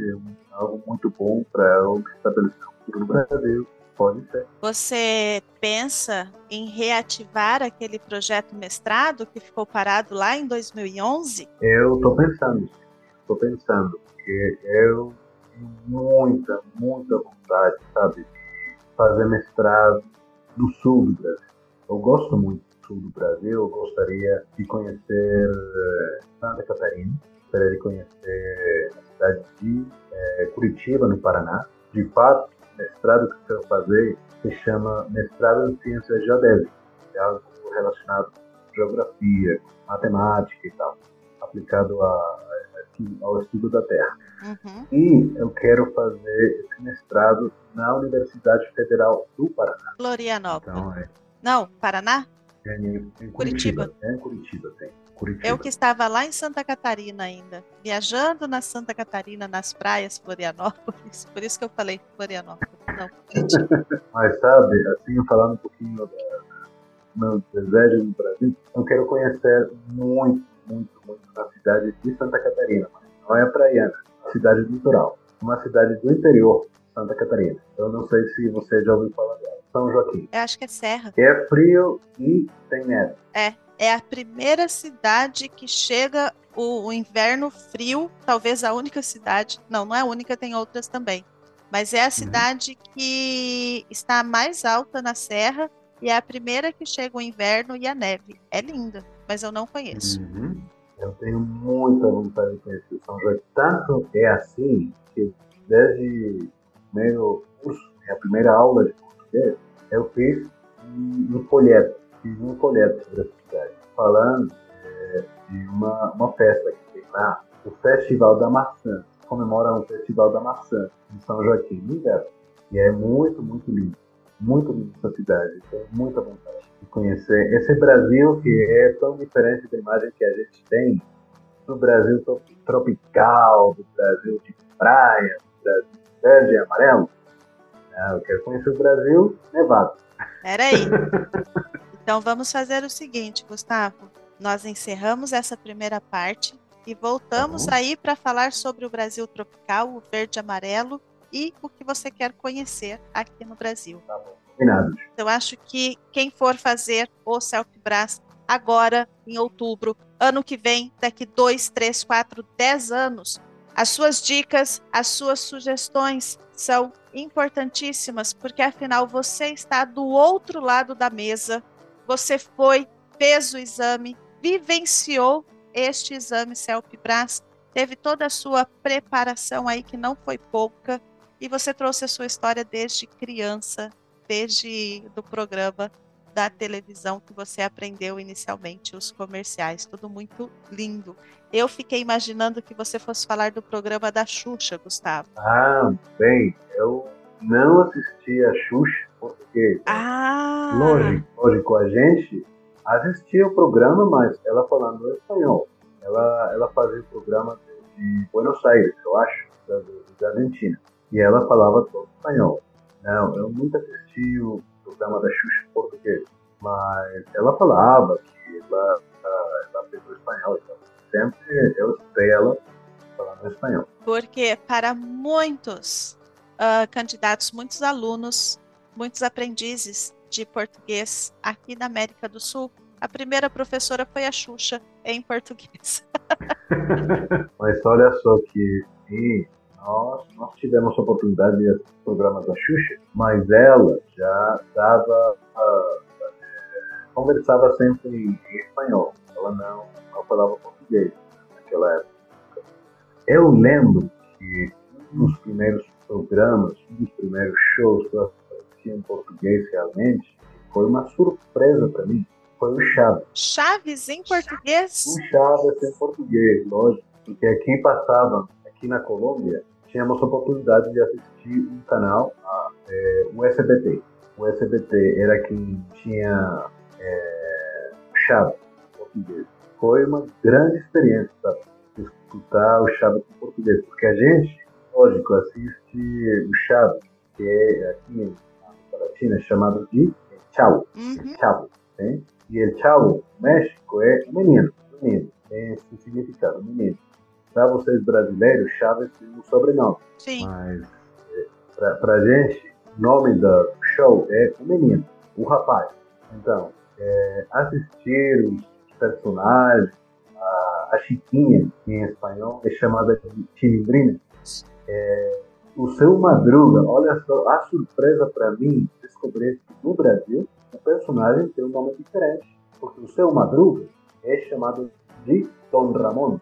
algo muito bom para eu estabelecer um futuro no Brasil, Pode ser. Você pensa em reativar aquele projeto mestrado que ficou parado lá em 2011? Eu estou pensando, estou pensando, porque eu tenho muita, muita vontade, sabe, fazer mestrado no sul do Brasil. Eu gosto muito do sul do Brasil, eu gostaria de conhecer eh, Santa Catarina, gostaria de conhecer a cidade de é, Curitiba, no Paraná. De fato, mestrado que eu quero fazer se chama Mestrado em Ciências Geodésicas, é algo relacionado com geografia, matemática e tal, aplicado a, ao estudo da Terra. Uhum. E eu quero fazer esse mestrado na Universidade Federal do Paraná. Florianópolis. Então, é... Não, Paraná? É em, em Curitiba. Curitiba. É em Curitiba, tem. Curitiba. Eu que estava lá em Santa Catarina ainda, viajando na Santa Catarina, nas praias Florianópolis, por isso que eu falei Florianópolis, não Mas sabe, assim, falando um pouquinho do meu desejo no Brasil, eu quero conhecer muito, muito, muito a cidade de Santa Catarina, mas não é praiana, cidade litoral, uma cidade do interior Santa Catarina. Eu não sei se você já ouviu falar dela. São Joaquim. Eu acho que é Serra. É frio e tem neve. É, é a primeira cidade que chega o, o, inverno frio, talvez a única cidade, não, não é a única, tem outras também, mas é a uhum. cidade que está mais alta na serra e é a primeira que chega o inverno e a neve. É linda, mas eu não conheço. Uhum. Eu tenho muita vontade de conhecer São João. Tanto é assim que desde o primeiro curso, a primeira aula de português, eu fiz um folheto fiz um folheto sobre essa cidade, falando é, de uma, uma festa que tem lá, o Festival da Maçã. Comemora o Festival da Maçã em São Joaquim, inverno. E é muito, muito lindo. muito nessa cidade, tenho muita vontade de conhecer esse Brasil que é tão diferente da imagem que a gente tem do Brasil tropical, do Brasil de praia, do Brasil verde e amarelo. É, eu quero conhecer o Brasil nevado. Peraí. então vamos fazer o seguinte, Gustavo. Nós encerramos essa primeira parte e voltamos tá aí para falar sobre o Brasil tropical, o verde e amarelo e o que você quer conhecer aqui no Brasil. Tá bom. Combinado. Eu acho que quem for fazer o Selfie-Brás agora, em outubro, ano que vem, daqui dois, três, quatro, dez anos, as suas dicas, as suas sugestões são importantíssimas, porque afinal você está do outro lado da mesa, você foi, fez o exame, vivenciou este exame CELP-BRAS, teve toda a sua preparação aí, que não foi pouca, e você trouxe a sua história desde criança, desde do programa da televisão que você aprendeu inicialmente, os comerciais, tudo muito lindo. Eu fiquei imaginando que você fosse falar do programa da Xuxa, Gustavo. Ah, bem, eu não assisti a Xuxa, porque ah. lógico, lógico, a gente assistia o programa, mas ela falando espanhol. Ela, ela fazia o programa de Buenos Aires, eu acho, da, da Argentina. E ela falava todo espanhol. Não, eu nunca assisti o programa da Xuxa em português, mas ela falava que ela, ela, ela pegou espanhol, então sempre eu escutei ela falando espanhol. Porque para muitos uh, candidatos, muitos alunos, muitos aprendizes de português aqui na América do Sul, a primeira professora foi a Xuxa em português. Mas olha só que sim, nós, nós tivemos a oportunidade de assistir o programa da Xuxa, mas ela já dava, uh, conversava sempre em, espanhol. Ela não, não falava português naquela época. Eu lembro que um dos primeiros programas, um dos primeiros shows que eu assisti em português realmente, foi uma surpresa para mim. Foi o Chaves. Chaves em português? O Chaves em português, lógico. Porque aqui passava, aqui na Colômbia, tínhamos a oportunidade de assistir um canal, é, o SBT. O SBT era quem tinha é, Chaves em português. Foi uma grande experiência, sabe? Escutar o Chaves em português. Porque a gente, lógico, assiste o Chaves, que é aqui na América Latina chamado de Chavo. Uhum. Chavo. Né? E el Chavo, México, é menino. Menino. Tem esse significado, menino. Para vocês brasileiros, Chaves tem um sobrenome. Sim. Mas é, para gente, o nome do show é o menino, o rapaz. Então, é, assistir os personagens, a, a Chiquinha, que em espanhol é chamada de Chilindrina, é, o seu Madruga, olha só, a surpresa para mim descobrir que no Brasil o personagem tem um nome diferente, porque o seu Madruga é chamado de Dom Ramon.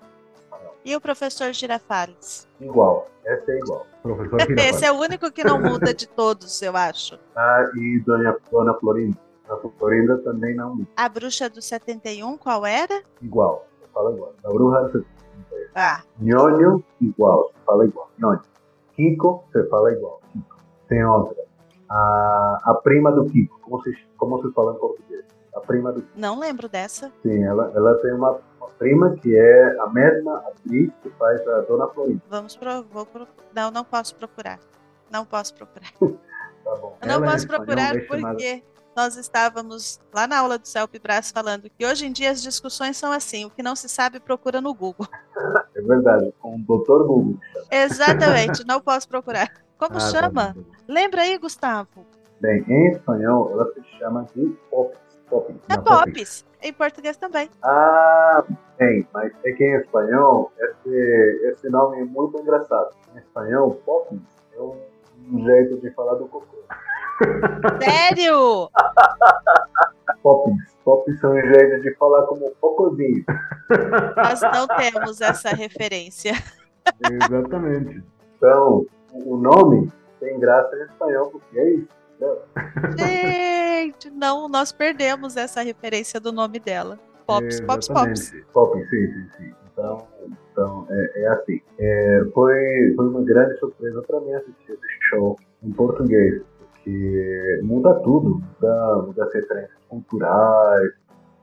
E o professor Girafales? Igual, esse é igual. Professor Girafales. esse é o único que não muda de todos, eu acho. Ah, e Dona, Dona Florinda. A Florinda também não muda. A bruxa do 71, qual era? Igual, fala igual. A bruxa do 71. Ah. Nhonho, igual, fala igual. Nhonho. Kiko, você fala igual. Kiko. Tem outra. A, a prima do Kiko. Como se, como se fala em português? A prima do Kiko. Não lembro dessa. Sim, ela, ela tem uma, prima que é a mesma atriz que faz a Dona Florinda. Vamos pro, vou pro, não, não posso procurar. Não posso procurar. tá bom. Eu não ela posso procurar é porque chamada... nós estávamos lá na aula do Celpe Brás falando que hoje em dia as discussões são assim, o que não se sabe procura no Google. é verdade, com o doutor Google. Exatamente, não posso procurar. Como ah, tá chama? Tá Lembra aí, Gustavo? Bem, em espanhol ela se chama de Pops. É Pops. Em português também. Ah, bem, mas é que em espanhol esse, esse nome é muito engraçado. Em espanhol, Pops é um, um jeito de falar do cocô. Sério? Pops. Pops são um jeito de falar como cocôzinho. Nós não temos essa referência. Exatamente. Então, o nome tem graça em espanhol, porque é isso. Gente, não, nós perdemos essa referência do nome dela. Pops, Pops, Pops. Pops, sim, sim, sim. Então, então é, é assim. É, foi, foi uma grande surpresa para mim assistir esse show em português, porque muda tudo, muda, muda as referências culturais,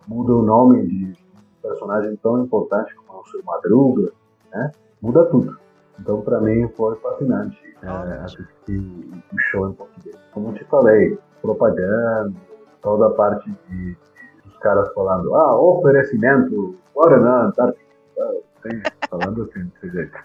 muda o nome de um personagem tão importante como o Sr. Madruga, né? Muda tudo. Então, para mim, foi fascinante é, assistir o show em português. Como eu te falei, propaganda, toda a parte de, dos caras falando, ah, oferecimento, Guaraná, Antártica, falando assim, desse jeito.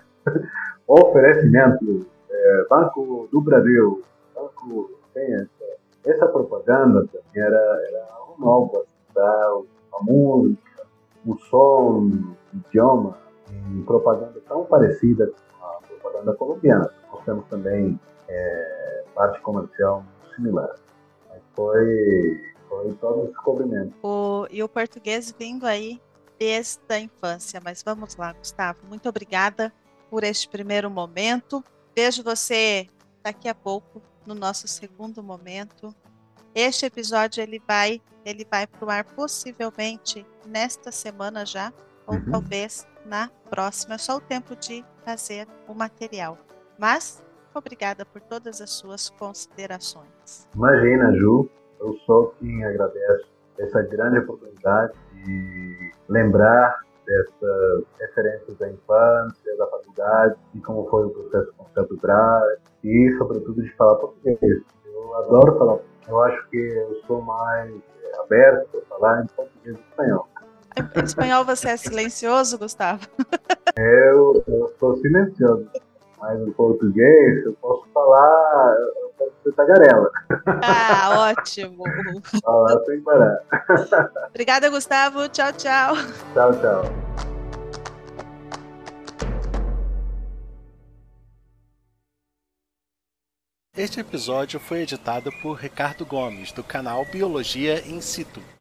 oferecimento, é, Banco do Brasil, Banco, tem essa, essa propaganda também era, era algo novo, assim, tá? a música, o som, o idioma, em propaganda tão parecida com a propaganda colombiana. Nós temos também é, parte comercial similar. Mas foi, foi todo um descobrimento. O, e o português vindo aí desde a infância. Mas vamos lá, Gustavo. Muito obrigada por este primeiro momento. Vejo você daqui a pouco no nosso segundo momento. Este episódio ele vai ele vai para o ar possivelmente nesta semana já ou uhum. talvez na próxima. É só o tempo de fazer o material. Mas obrigada por todas as suas considerações. Imagina, Ju, eu sou quem agradece essa grande oportunidade de lembrar dessas referências da infância, da faculdade, e como foi o processo com o Santo Braz, e sobretudo de falar português. Eu adoro falar eu acho que eu sou mais é, aberto para falar em português e espanhol. Em espanhol você é silencioso, Gustavo? Eu, eu sou silencioso. Mas em português eu posso falar, eu posso ser tagarela. Ah, ótimo. Falar sem parar. Obrigada, Gustavo. Tchau, tchau. Tchau, tchau. Este episódio foi editado por Ricardo Gomes, do canal Biologia in Situ.